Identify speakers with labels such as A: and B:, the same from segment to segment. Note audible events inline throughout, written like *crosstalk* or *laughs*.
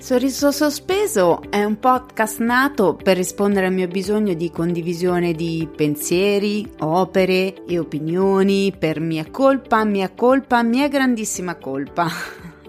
A: Sorriso sospeso è un podcast nato per rispondere al mio bisogno di condivisione di pensieri, opere e opinioni per mia colpa, mia colpa, mia grandissima colpa.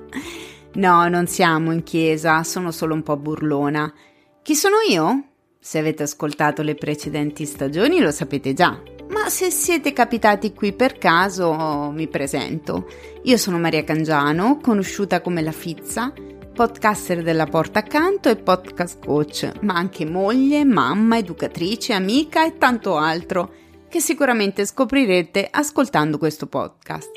A: *laughs* no, non siamo in chiesa, sono solo un po' burlona. Chi sono io? Se avete ascoltato le precedenti stagioni lo sapete già, ma se siete capitati qui per caso mi presento. Io sono Maria Cangiano, conosciuta come La Fizza podcaster della porta accanto e podcast coach, ma anche moglie, mamma, educatrice, amica e tanto altro, che sicuramente scoprirete ascoltando questo podcast.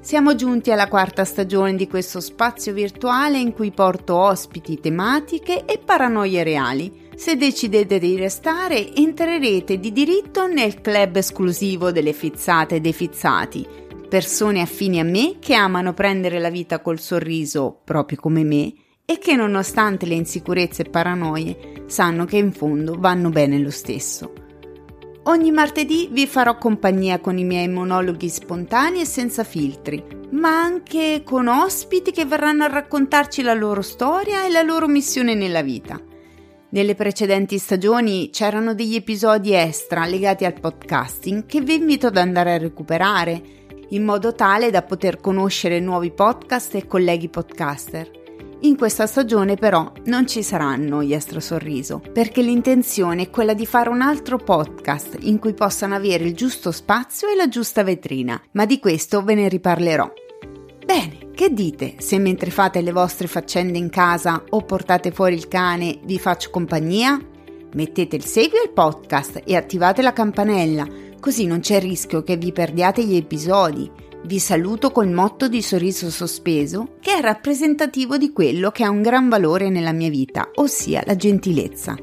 A: Siamo giunti alla quarta stagione di questo spazio virtuale in cui porto ospiti, tematiche e paranoie reali. Se decidete di restare, entrerete di diritto nel club esclusivo delle fizzate e dei fizzati persone affini a me che amano prendere la vita col sorriso proprio come me e che nonostante le insicurezze e paranoie sanno che in fondo vanno bene lo stesso. Ogni martedì vi farò compagnia con i miei monologhi spontanei e senza filtri, ma anche con ospiti che verranno a raccontarci la loro storia e la loro missione nella vita. Nelle precedenti stagioni c'erano degli episodi extra legati al podcasting che vi invito ad andare a recuperare in modo tale da poter conoscere nuovi podcast e colleghi podcaster. In questa stagione però non ci saranno gli Sorriso, perché l'intenzione è quella di fare un altro podcast in cui possano avere il giusto spazio e la giusta vetrina, ma di questo ve ne riparlerò. Bene, che dite se mentre fate le vostre faccende in casa o portate fuori il cane vi faccio compagnia? Mettete il segui al podcast e attivate la campanella così non c'è il rischio che vi perdiate gli episodi. Vi saluto col motto di sorriso sospeso, che è rappresentativo di quello che ha un gran valore nella mia vita, ossia la gentilezza.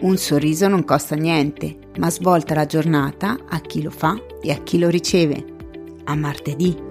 A: Un sorriso non costa niente, ma svolta la giornata a chi lo fa e a chi lo riceve. A martedì!